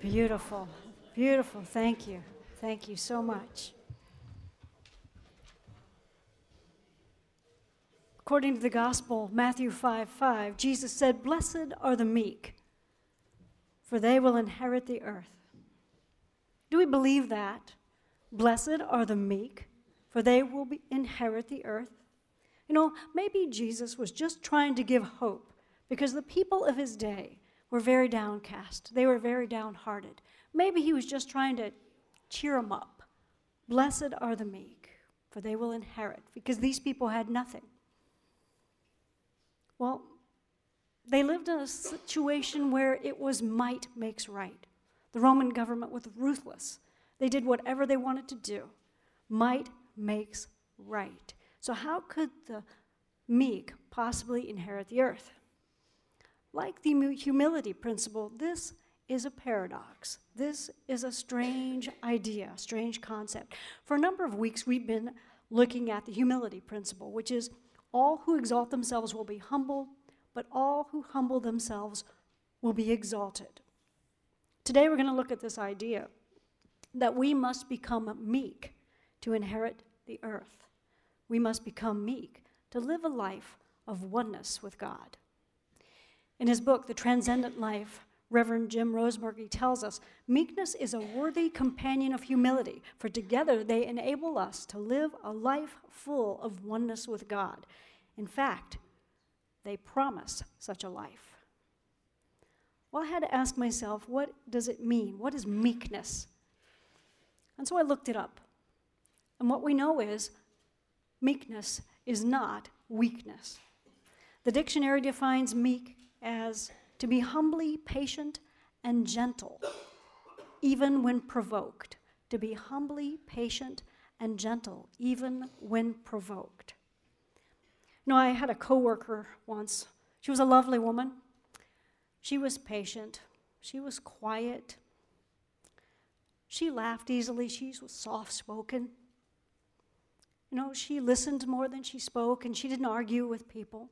Beautiful. Beautiful. Thank you. Thank you so much. According to the gospel, Matthew 5 5, Jesus said, Blessed are the meek, for they will inherit the earth. Do we believe that? Blessed are the meek, for they will be, inherit the earth. You know, maybe Jesus was just trying to give hope because the people of his day were very downcast. They were very downhearted. Maybe he was just trying to cheer them up. Blessed are the meek, for they will inherit, because these people had nothing. Well, they lived in a situation where it was might makes right. The Roman government was ruthless. They did whatever they wanted to do. Might makes right. So, how could the meek possibly inherit the earth? Like the humility principle, this is a paradox. This is a strange idea, strange concept. For a number of weeks, we've been looking at the humility principle, which is all who exalt themselves will be humbled, but all who humble themselves will be exalted. Today, we're going to look at this idea that we must become meek to inherit the earth. We must become meek to live a life of oneness with God. In his book, The Transcendent Life, Reverend Jim Rosemergy tells us meekness is a worthy companion of humility, for together they enable us to live a life full of oneness with God. In fact, they promise such a life. Well, I had to ask myself, what does it mean? What is meekness? And so I looked it up. And what we know is meekness is not weakness. The dictionary defines meek as to be humbly patient and gentle, even when provoked. To be humbly patient and gentle, even when provoked. You know, I had a coworker once. She was a lovely woman. She was patient. She was quiet. She laughed easily. She was soft spoken. You know, she listened more than she spoke, and she didn't argue with people.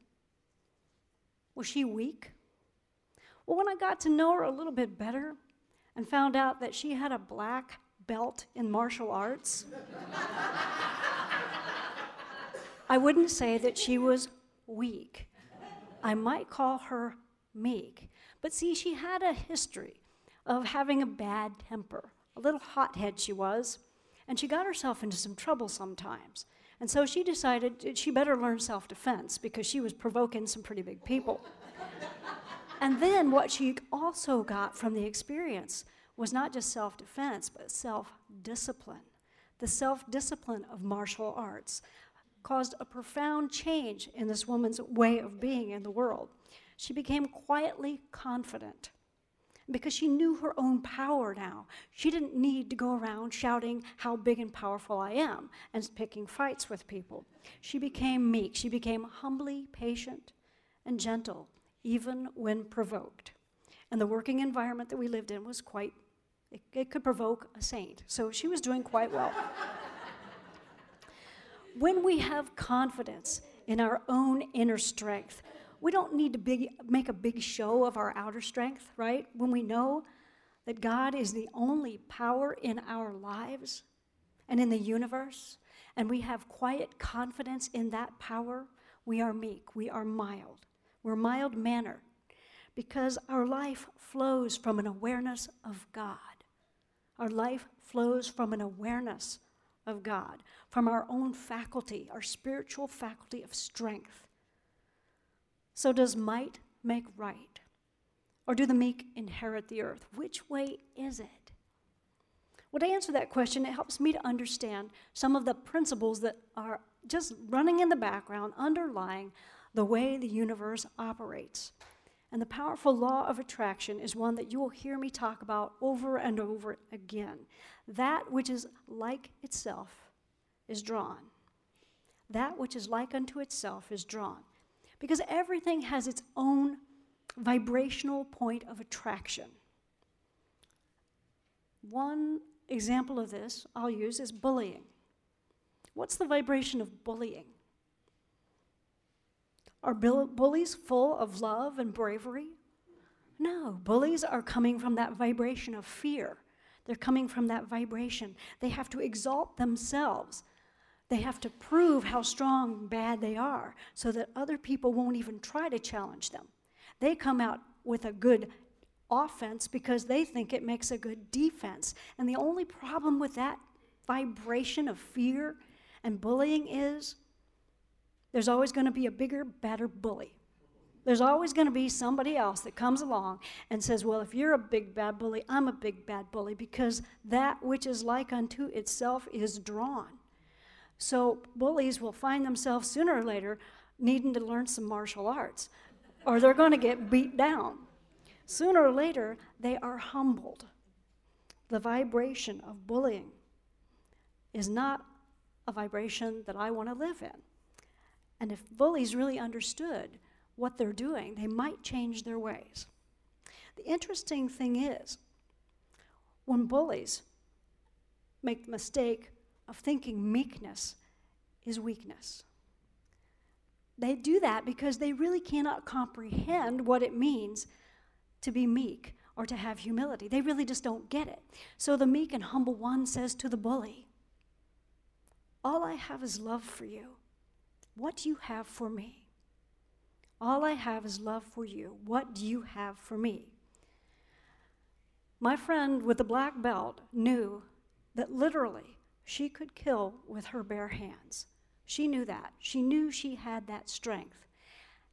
Was she weak? Well, when I got to know her a little bit better and found out that she had a black belt in martial arts, I wouldn't say that she was weak. I might call her meek. But see, she had a history of having a bad temper. A little hothead she was, and she got herself into some trouble sometimes. And so she decided she better learn self defense because she was provoking some pretty big people. and then what she also got from the experience was not just self defense, but self discipline. The self discipline of martial arts caused a profound change in this woman's way of being in the world. She became quietly confident because she knew her own power now. She didn't need to go around shouting how big and powerful I am and picking fights with people. She became meek. She became humbly patient and gentle, even when provoked. And the working environment that we lived in was quite, it, it could provoke a saint. So she was doing quite well. when we have confidence in our own inner strength, we don't need to big, make a big show of our outer strength, right? When we know that God is the only power in our lives and in the universe, and we have quiet confidence in that power, we are meek, we are mild. We're mild mannered because our life flows from an awareness of God. Our life flows from an awareness of God, from our own faculty, our spiritual faculty of strength. So, does might make right? Or do the meek inherit the earth? Which way is it? Well, to answer that question, it helps me to understand some of the principles that are just running in the background, underlying the way the universe operates. And the powerful law of attraction is one that you will hear me talk about over and over again. That which is like itself is drawn. That which is like unto itself is drawn because everything has its own vibrational point of attraction. One example of this I'll use is bullying. What's the vibration of bullying? Are bullies full of love and bravery? No, bullies are coming from that vibration of fear. They're coming from that vibration. They have to exalt themselves. They have to prove how strong bad they are so that other people won't even try to challenge them. They come out with a good offense because they think it makes a good defense. And the only problem with that vibration of fear and bullying is there's always going to be a bigger, better bully. There's always going to be somebody else that comes along and says, Well, if you're a big bad bully, I'm a big bad bully, because that which is like unto itself is drawn. So bullies will find themselves sooner or later needing to learn some martial arts, or they're going to get beat down. Sooner or later, they are humbled. The vibration of bullying is not a vibration that I want to live in. And if bullies really understood what they're doing, they might change their ways. The interesting thing is, when bullies make the mistake of thinking meekness is weakness. They do that because they really cannot comprehend what it means to be meek or to have humility. They really just don't get it. So the meek and humble one says to the bully, All I have is love for you. What do you have for me? All I have is love for you. What do you have for me? My friend with the black belt knew that literally she could kill with her bare hands. She knew that. She knew she had that strength.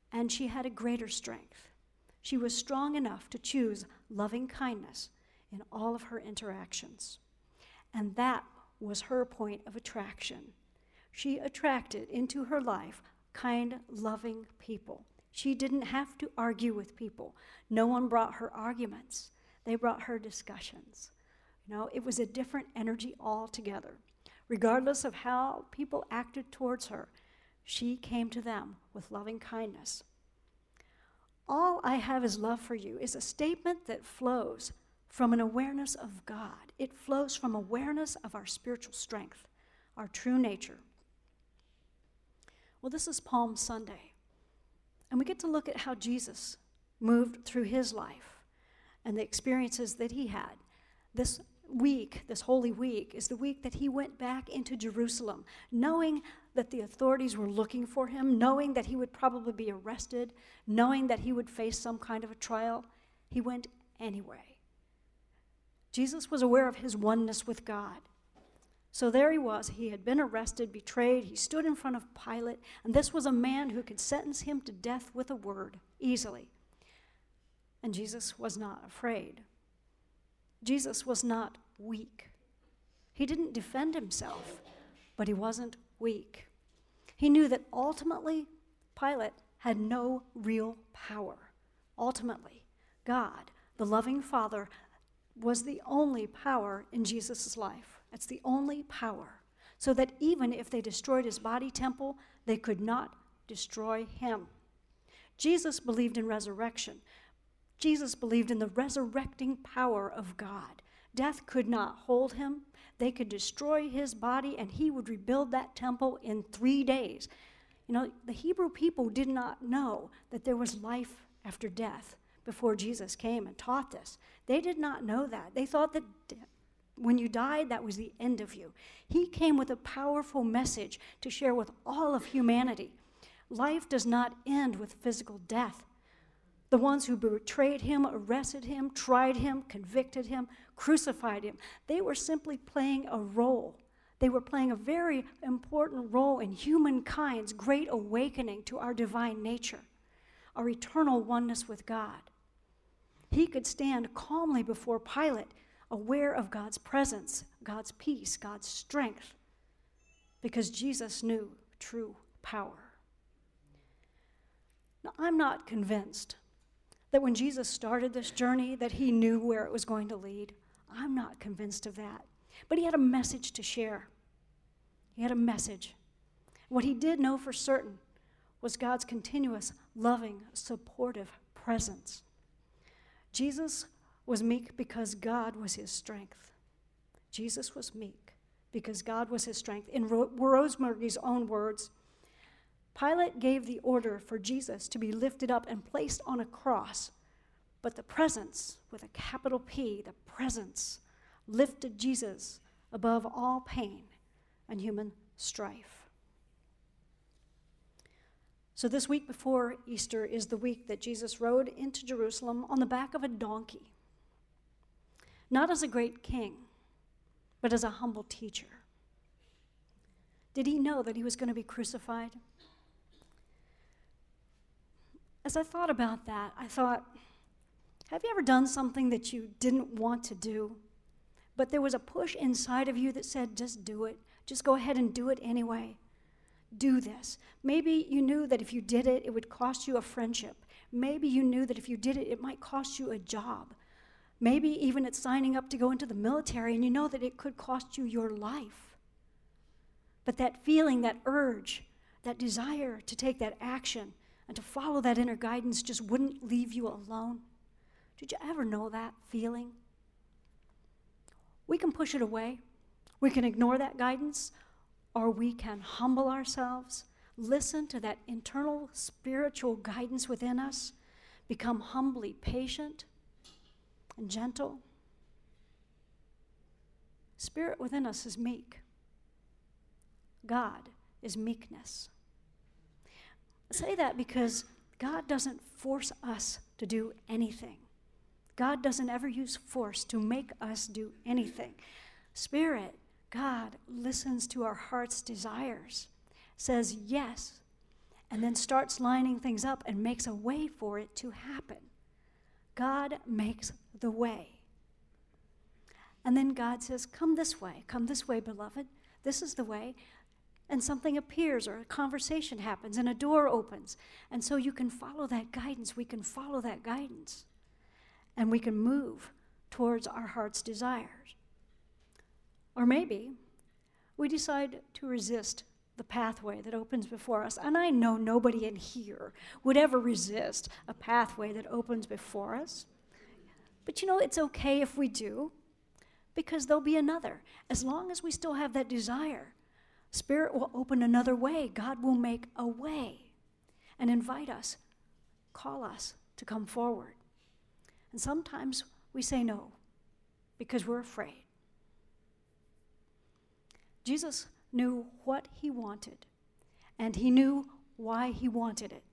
And she had a greater strength. She was strong enough to choose loving kindness in all of her interactions. And that was her point of attraction. She attracted into her life kind, loving people. She didn't have to argue with people. No one brought her arguments, they brought her discussions. You know, it was a different energy altogether. Regardless of how people acted towards her, she came to them with loving kindness. All I have is love for you is a statement that flows from an awareness of God. It flows from awareness of our spiritual strength, our true nature. Well, this is Palm Sunday, and we get to look at how Jesus moved through his life and the experiences that he had. This week, this holy week, is the week that he went back into Jerusalem, knowing that the authorities were looking for him, knowing that he would probably be arrested, knowing that he would face some kind of a trial. He went anyway. Jesus was aware of his oneness with God. So there he was. He had been arrested, betrayed. He stood in front of Pilate, and this was a man who could sentence him to death with a word easily. And Jesus was not afraid. Jesus was not weak. He didn't defend himself, but he wasn't weak. He knew that ultimately Pilate had no real power. Ultimately, God, the loving Father, was the only power in Jesus' life. It's the only power. So that even if they destroyed his body temple, they could not destroy him. Jesus believed in resurrection. Jesus believed in the resurrecting power of God. Death could not hold him. They could destroy his body, and he would rebuild that temple in three days. You know, the Hebrew people did not know that there was life after death before Jesus came and taught this. They did not know that. They thought that when you died, that was the end of you. He came with a powerful message to share with all of humanity. Life does not end with physical death, the ones who betrayed him, arrested him, tried him, convicted him, crucified him. They were simply playing a role. They were playing a very important role in humankind's great awakening to our divine nature, our eternal oneness with God. He could stand calmly before Pilate, aware of God's presence, God's peace, God's strength, because Jesus knew true power. Now, I'm not convinced that when Jesus started this journey that he knew where it was going to lead? I'm not convinced of that. But he had a message to share. He had a message. What he did know for certain was God's continuous, loving, supportive presence. Jesus was meek because God was his strength. Jesus was meek because God was his strength. In Rosemergy's own words, Pilate gave the order for Jesus to be lifted up and placed on a cross, but the presence, with a capital P, the presence, lifted Jesus above all pain and human strife. So, this week before Easter is the week that Jesus rode into Jerusalem on the back of a donkey, not as a great king, but as a humble teacher. Did he know that he was going to be crucified? As I thought about that, I thought, have you ever done something that you didn't want to do, but there was a push inside of you that said, just do it? Just go ahead and do it anyway. Do this. Maybe you knew that if you did it, it would cost you a friendship. Maybe you knew that if you did it, it might cost you a job. Maybe even it's signing up to go into the military and you know that it could cost you your life. But that feeling, that urge, that desire to take that action and to follow that inner guidance just wouldn't leave you alone. Did you ever know that feeling? We can push it away. We can ignore that guidance, or we can humble ourselves, listen to that internal spiritual guidance within us, become humbly patient and gentle. Spirit within us is meek. God is meekness. Say that because God doesn't force us to do anything. God doesn't ever use force to make us do anything. Spirit God listens to our heart's desires, says yes, and then starts lining things up and makes a way for it to happen. God makes the way. And then God says, Come this way, come this way, beloved. This is the way. And something appears, or a conversation happens, and a door opens. And so you can follow that guidance. We can follow that guidance. And we can move towards our heart's desires. Or maybe we decide to resist the pathway that opens before us. And I know nobody in here would ever resist a pathway that opens before us. But you know, it's okay if we do, because there'll be another. As long as we still have that desire, Spirit will open another way. God will make a way and invite us, call us to come forward. And sometimes we say no because we're afraid. Jesus knew what he wanted, and he knew why he wanted it.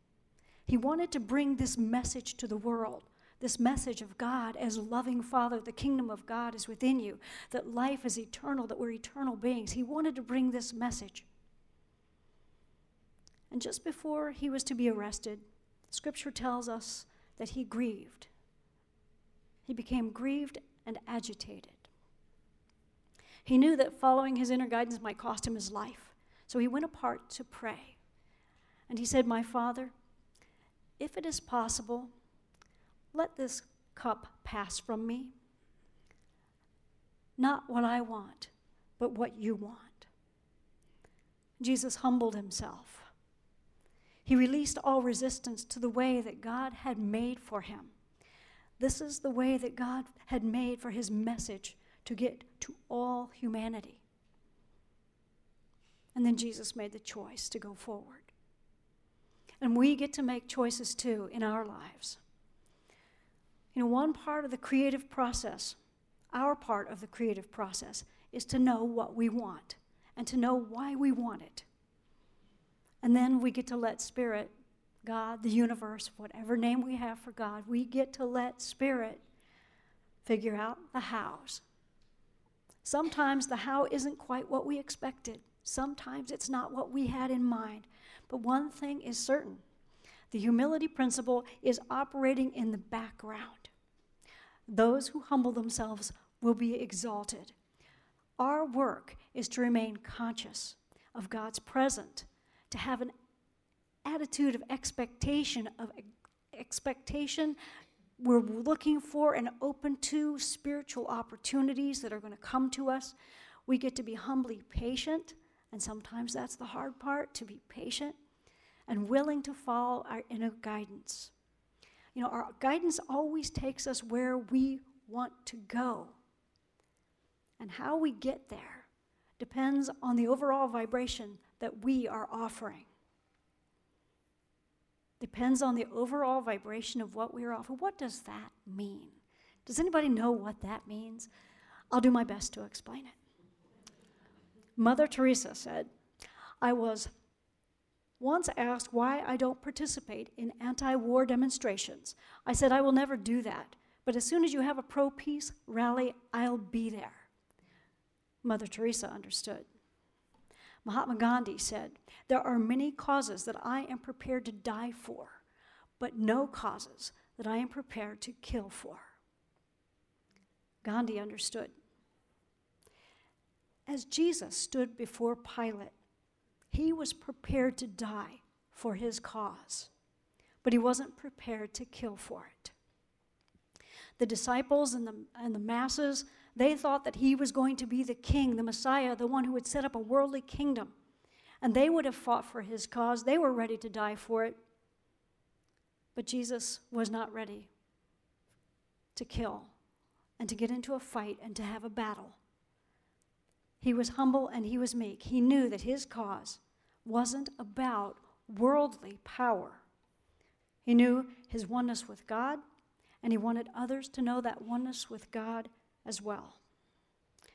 He wanted to bring this message to the world this message of God as loving Father, the kingdom of God is within you, that life is eternal, that we're eternal beings. He wanted to bring this message. And just before he was to be arrested, Scripture tells us that he grieved. He became grieved and agitated. He knew that following his inner guidance might cost him his life. So he went apart to pray. And he said, My Father, if it is possible, let this cup pass from me. Not what I want, but what you want. Jesus humbled himself. He released all resistance to the way that God had made for him. This is the way that God had made for his message to get to all humanity. And then Jesus made the choice to go forward. And we get to make choices too in our lives. You know, one part of the creative process, our part of the creative process, is to know what we want and to know why we want it. And then we get to let Spirit, God, the universe, whatever name we have for God, we get to let Spirit figure out the hows. Sometimes the how isn't quite what we expected. Sometimes it's not what we had in mind. But one thing is certain the humility principle is operating in the background. Those who humble themselves will be exalted. Our work is to remain conscious of God's presence, to have an attitude of expectation, of expectation we're looking for and open to spiritual opportunities that are going to come to us. We get to be humbly patient, and sometimes that's the hard part to be patient and willing to follow our inner guidance. You know, our guidance always takes us where we want to go. And how we get there depends on the overall vibration that we are offering. depends on the overall vibration of what we are offering. What does that mean? Does anybody know what that means? I'll do my best to explain it. Mother Teresa said, I was once asked why I don't participate in anti war demonstrations. I said, I will never do that, but as soon as you have a pro peace rally, I'll be there. Mother Teresa understood. Mahatma Gandhi said, There are many causes that I am prepared to die for, but no causes that I am prepared to kill for. Gandhi understood. As Jesus stood before Pilate, he was prepared to die for his cause, but he wasn't prepared to kill for it. The disciples and the, and the masses they thought that he was going to be the king, the Messiah, the one who would set up a worldly kingdom. And they would have fought for his cause. They were ready to die for it. But Jesus was not ready to kill and to get into a fight and to have a battle. He was humble and he was meek. He knew that his cause wasn't about worldly power. He knew his oneness with God, and he wanted others to know that oneness with God as well.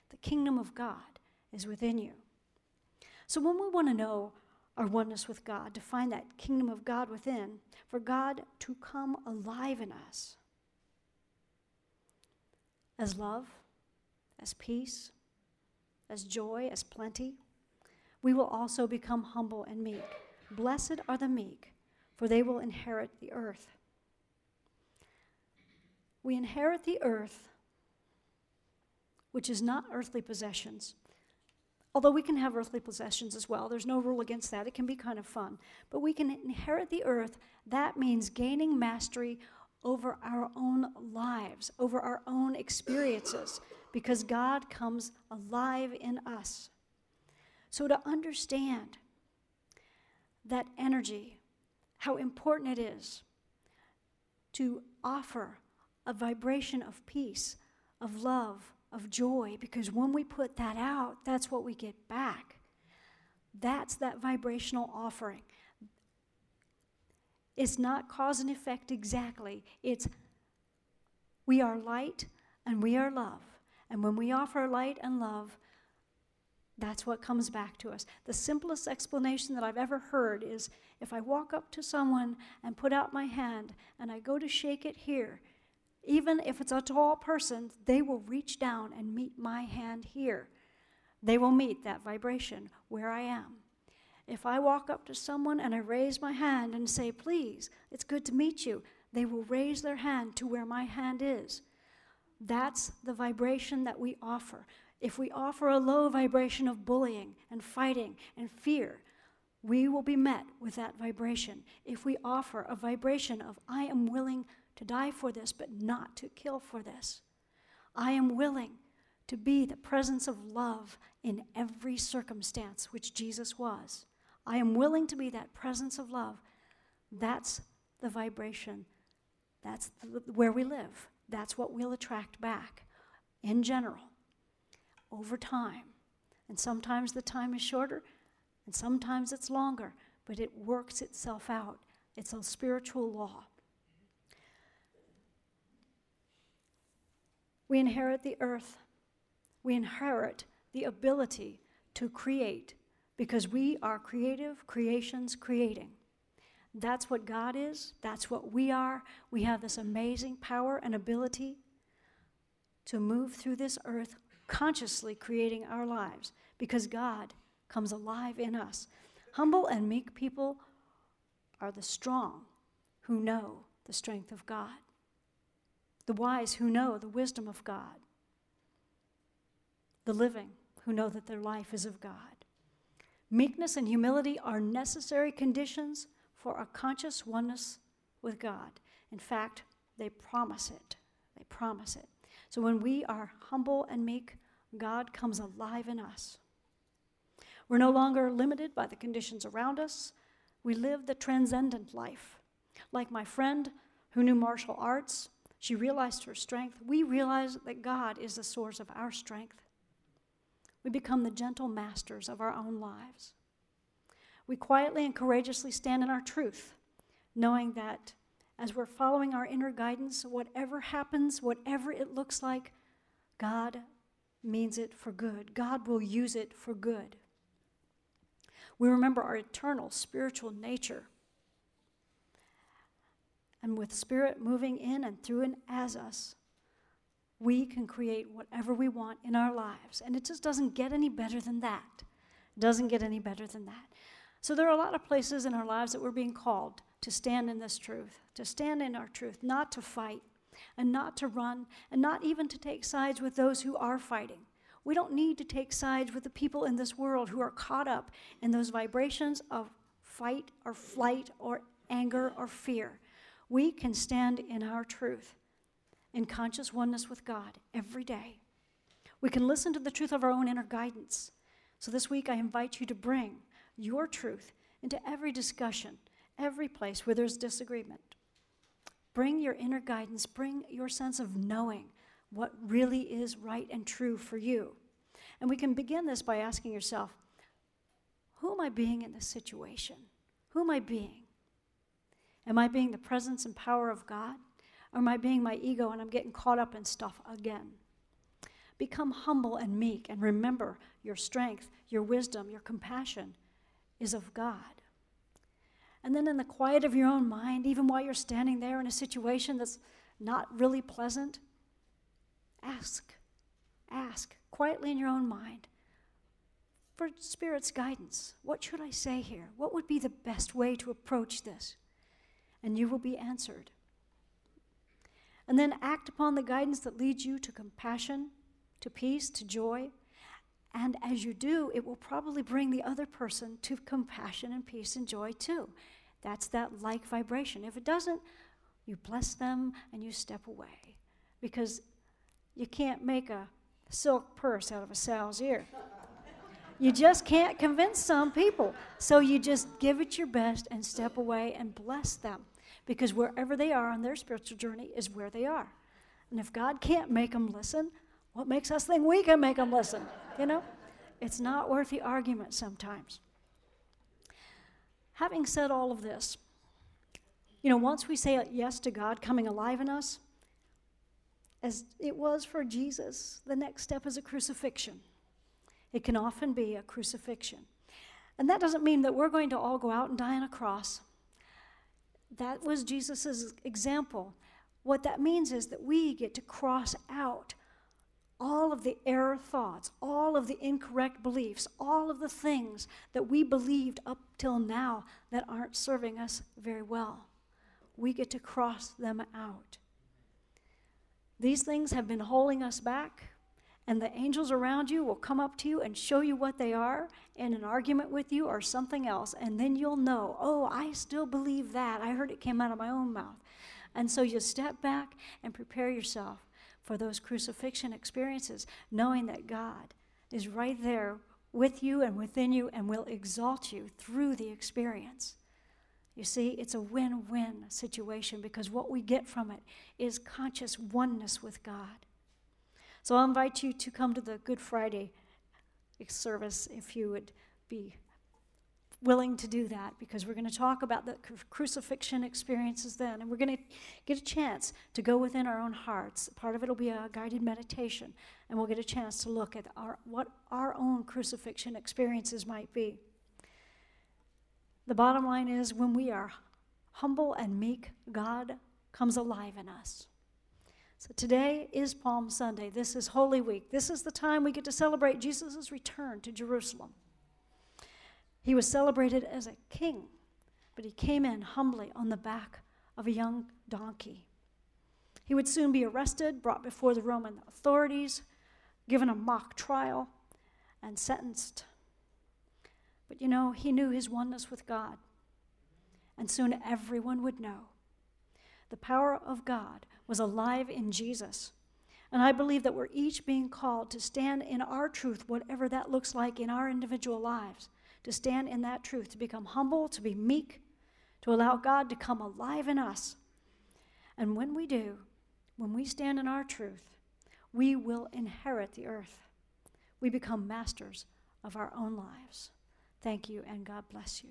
The kingdom of God is within you. So when we want to know our oneness with God, to find that kingdom of God within, for God to come alive in us as love, as peace, as joy, as plenty, we will also become humble and meek. Blessed are the meek, for they will inherit the earth. We inherit the earth which is not earthly possessions. Although we can have earthly possessions as well, there's no rule against that. It can be kind of fun. But we can inherit the earth. That means gaining mastery over our own lives, over our own experiences, because God comes alive in us. So, to understand that energy, how important it is to offer a vibration of peace, of love, of joy because when we put that out, that's what we get back. That's that vibrational offering. It's not cause and effect exactly. It's we are light and we are love. And when we offer light and love, that's what comes back to us. The simplest explanation that I've ever heard is if I walk up to someone and put out my hand and I go to shake it here, even if it's a tall person, they will reach down and meet my hand here. They will meet that vibration where I am. If I walk up to someone and I raise my hand and say, Please, it's good to meet you, they will raise their hand to where my hand is. That's the vibration that we offer. If we offer a low vibration of bullying and fighting and fear, we will be met with that vibration. If we offer a vibration of, I am willing to die for this, but not to kill for this. I am willing to be the presence of love in every circumstance, which Jesus was. I am willing to be that presence of love. That's the vibration. That's the, where we live. That's what we'll attract back in general over time. And sometimes the time is shorter and sometimes it's longer, but it works itself out. It's a spiritual law. We inherit the earth. We inherit the ability to create because we are creative creations creating. That's what God is. That's what we are. We have this amazing power and ability to move through this earth consciously creating our lives because God comes alive in us. Humble and meek people are the strong who know the strength of God the wise who know the wisdom of God, the living who know that their life is of God. Meekness and humility are necessary conditions for a conscious oneness with God. In fact, they promise it. They promise it. So when we are humble and meek, God comes alive in us. We're no longer limited by the conditions around us. We live the transcendent life. Like my friend who knew martial arts, she realized her strength. We realize that God is the source of our strength. We become the gentle masters of our own lives. We quietly and courageously stand in our truth, knowing that as we're following our inner guidance, whatever happens, whatever it looks like, God means it for good. God will use it for good. We remember our eternal spiritual nature. And with Spirit moving in and through and as us, we can create whatever we want in our lives. And it just doesn't get any better than that. It doesn't get any better than that. So there are a lot of places in our lives that we're being called to stand in this truth, to stand in our truth, not to fight, and not to run, and not even to take sides with those who are fighting. We don't need to take sides with the people in this world who are caught up in those vibrations of fight or flight or anger or fear. We can stand in our truth, in conscious oneness with God every day. We can listen to the truth of our own inner guidance. So this week, I invite you to bring your truth into every discussion, every place where there's disagreement. Bring your inner guidance, bring your sense of knowing what really is right and true for you. And we can begin this by asking yourself, who am I being in this situation? Who am I being? Am I being the presence and power of God? Or am I being my ego and I'm getting caught up in stuff again? Become humble and meek and remember your strength, your wisdom, your compassion is of God. And then, in the quiet of your own mind, even while you're standing there in a situation that's not really pleasant, ask, ask quietly in your own mind for Spirit's guidance. What should I say here? What would be the best way to approach this? And you will be answered. And then act upon the guidance that leads you to compassion, to peace, to joy. And as you do, it will probably bring the other person to compassion and peace and joy too. That's that like vibration. If it doesn't, you bless them and you step away because you can't make a silk purse out of a sow's ear. You just can't convince some people. So you just give it your best and step away and bless them because wherever they are on their spiritual journey is where they are. And if God can't make them listen, what makes us think we can make them listen? You know? It's not worth the argument sometimes. Having said all of this, you know, once we say yes to God coming alive in us, as it was for Jesus, the next step is a crucifixion. It can often be a crucifixion. And that doesn't mean that we're going to all go out and die on a cross. That was Jesus' example. What that means is that we get to cross out all of the error thoughts, all of the incorrect beliefs, all of the things that we believed up till now that aren't serving us very well. We get to cross them out. These things have been holding us back, and the angels around you will come up to you and show you what they are in an argument with you or something else, and then you'll know, oh, I still believe that. I heard it came out of my own mouth. And so you step back and prepare yourself for those crucifixion experiences, knowing that God is right there with you and within you and will exalt you through the experience. You see, it's a win win situation because what we get from it is conscious oneness with God. So I'll invite you to come to the Good Friday service if you would be willing to do that because we're going to talk about the crucifixion experiences then and we're going to get a chance to go within our own hearts. Part of it will be a guided meditation and we'll get a chance to look at our, what our own crucifixion experiences might be. The bottom line is when we are humble and meek god comes alive in us. So today is palm sunday. This is holy week. This is the time we get to celebrate jesus' return to jerusalem he was celebrated as a king, but he came in humbly on the back of a young donkey. He would soon be arrested, brought before the Roman authorities, given a mock trial, and sentenced. But you know, he knew his oneness with God, and soon everyone would know. The power of God was alive in Jesus. And I believe that we're each being called to stand in our truth, whatever that looks like in our individual lives to stand in that truth, to become humble, to be meek, to allow God to come alive in us. And when we do, when we stand in our truth, we will inherit the earth. We become masters of our own lives. Thank you, and God bless you.